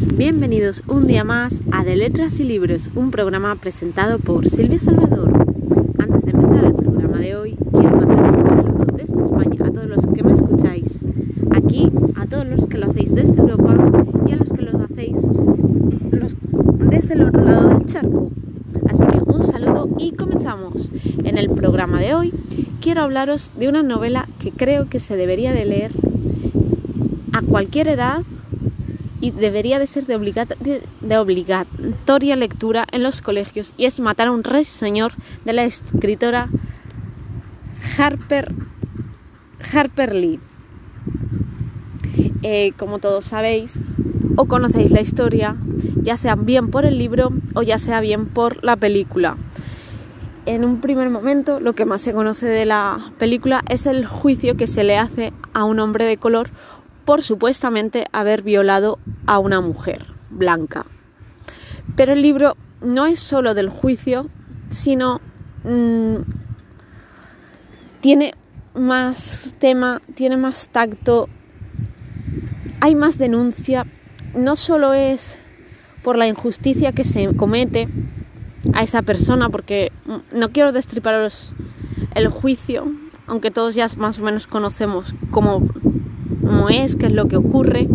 Bienvenidos un día más a De Letras y Libros, un programa presentado por Silvia Salvador. Antes de empezar el programa de hoy, quiero mandaros un saludo desde España a todos los que me escucháis aquí, a todos los que lo hacéis desde Europa y a los que lo hacéis desde el otro lado del charco. Así que un saludo y comenzamos. En el programa de hoy quiero hablaros de una novela que creo que se debería de leer a cualquier edad y debería de ser de, obligatoria lectura en los colegios y es Matar a un rey señor de la escritora Harper, Harper Lee. Eh, como todos sabéis o conocéis la historia, ya sea bien por el libro o ya sea bien por la película. En un primer momento lo que más se conoce de la película es el juicio que se le hace a un hombre de color por supuestamente haber violado a una mujer blanca. Pero el libro no es solo del juicio, sino mm, tiene más tema, tiene más tacto, hay más denuncia, no solo es por la injusticia que se comete a esa persona, porque no quiero destriparos el juicio, aunque todos ya más o menos conocemos cómo cómo es, qué es lo que ocurre,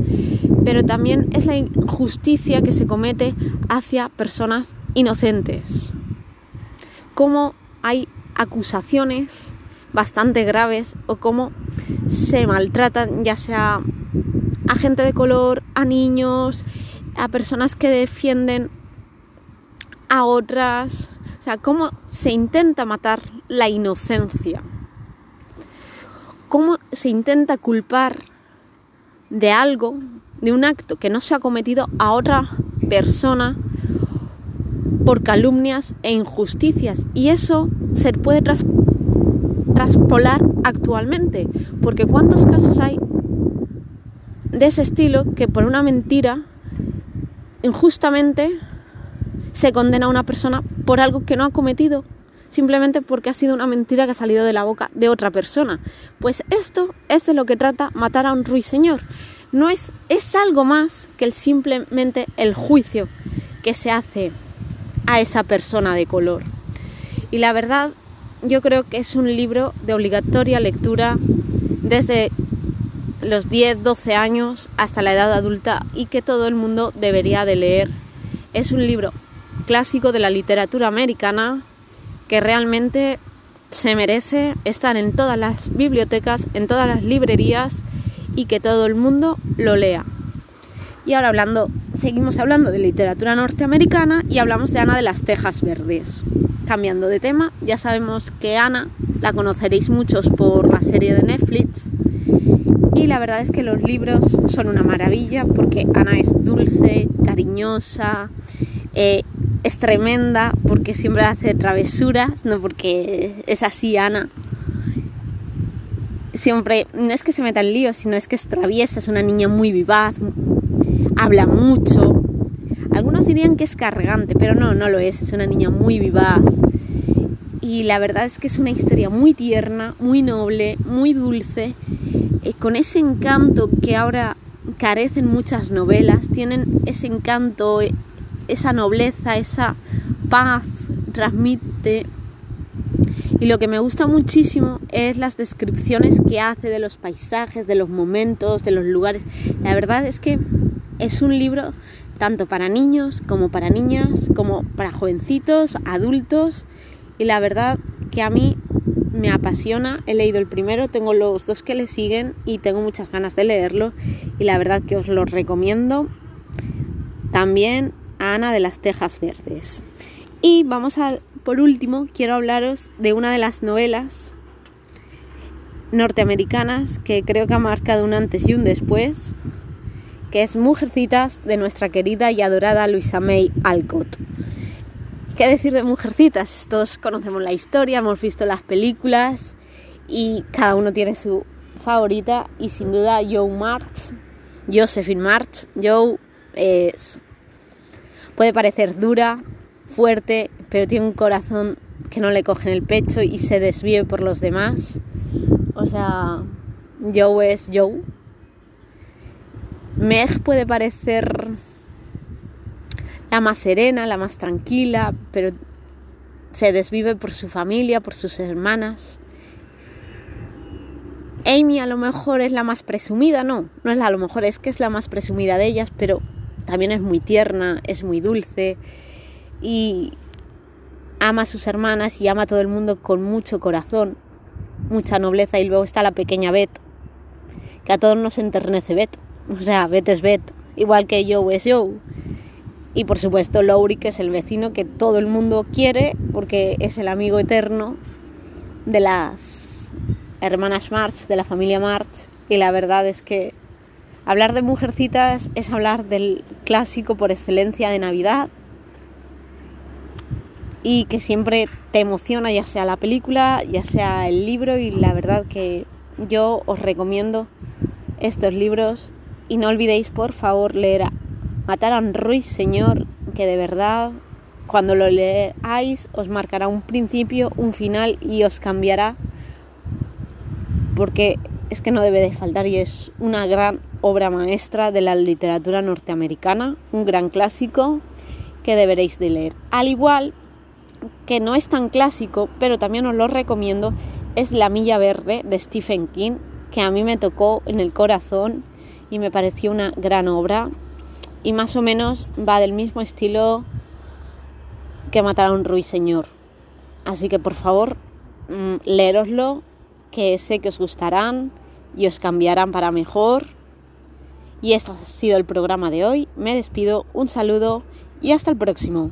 pero también es la injusticia que se comete hacia personas inocentes. Cómo hay acusaciones bastante graves o cómo se maltratan ya sea a gente de color, a niños, a personas que defienden a otras, o sea, cómo se intenta matar la inocencia, cómo se intenta culpar de algo, de un acto que no se ha cometido a otra persona por calumnias e injusticias. Y eso se puede traspolar actualmente, porque ¿cuántos casos hay de ese estilo que por una mentira injustamente se condena a una persona por algo que no ha cometido? Simplemente porque ha sido una mentira que ha salido de la boca de otra persona. Pues esto es de lo que trata matar a un ruiseñor. No es, es algo más que el, simplemente el juicio que se hace a esa persona de color. Y la verdad, yo creo que es un libro de obligatoria lectura desde los 10, 12 años hasta la edad adulta y que todo el mundo debería de leer. Es un libro clásico de la literatura americana que realmente se merece estar en todas las bibliotecas, en todas las librerías y que todo el mundo lo lea. Y ahora hablando, seguimos hablando de literatura norteamericana y hablamos de Ana de las Tejas Verdes. Cambiando de tema, ya sabemos que Ana la conoceréis muchos por la serie de Netflix y la verdad es que los libros son una maravilla porque Ana es dulce, cariñosa, eh, es tremenda porque siempre hace travesuras, no porque es así Ana. Siempre, no es que se meta en líos, sino es que es traviesa, es una niña muy vivaz, habla mucho. Algunos dirían que es cargante, pero no, no lo es, es una niña muy vivaz. Y la verdad es que es una historia muy tierna, muy noble, muy dulce, y con ese encanto que ahora carecen muchas novelas, tienen ese encanto, esa nobleza, esa paz, transmite. Y lo que me gusta muchísimo es las descripciones que hace de los paisajes, de los momentos, de los lugares. La verdad es que es un libro tanto para niños como para niñas, como para jovencitos, adultos. Y la verdad que a mí me apasiona. He leído el primero, tengo los dos que le siguen y tengo muchas ganas de leerlo. Y la verdad que os lo recomiendo. También Ana de las Tejas Verdes. Y vamos a, por último, quiero hablaros de una de las novelas norteamericanas que creo que ha marcado un antes y un después, que es Mujercitas de nuestra querida y adorada Luisa May Alcott. ¿Qué decir de Mujercitas? Todos conocemos la historia, hemos visto las películas y cada uno tiene su favorita y sin duda Joe March, Josephine March, Joe es Puede parecer dura, fuerte, pero tiene un corazón que no le coge en el pecho y se desvíe por los demás. O sea, Joe es Joe. Meg puede parecer la más serena, la más tranquila, pero se desvive por su familia, por sus hermanas. Amy a lo mejor es la más presumida, no, no es la, a lo mejor es que es la más presumida de ellas, pero también es muy tierna, es muy dulce y ama a sus hermanas y ama a todo el mundo con mucho corazón, mucha nobleza. Y luego está la pequeña Beth, que a todos nos enternece Beth, o sea, Beth es Beth, igual que Joe es Joe. Y por supuesto Laurie, que es el vecino que todo el mundo quiere porque es el amigo eterno de las hermanas March, de la familia March, y la verdad es que hablar de mujercitas es hablar del clásico por excelencia de Navidad y que siempre te emociona, ya sea la película, ya sea el libro, y la verdad que yo os recomiendo estos libros. Y no olvidéis por favor leer a Matar a un Ruiz Señor, que de verdad cuando lo leáis os marcará un principio, un final y os cambiará porque es que no debe de faltar y es una gran obra maestra de la literatura norteamericana, un gran clásico que deberéis de leer. Al igual que no es tan clásico, pero también os lo recomiendo, es La Milla Verde de Stephen King, que a mí me tocó en el corazón y me pareció una gran obra y más o menos va del mismo estilo que Matar a un ruiseñor. Así que por favor, mm, leeroslo que sé que os gustarán y os cambiarán para mejor. Y este ha sido el programa de hoy. Me despido, un saludo y hasta el próximo.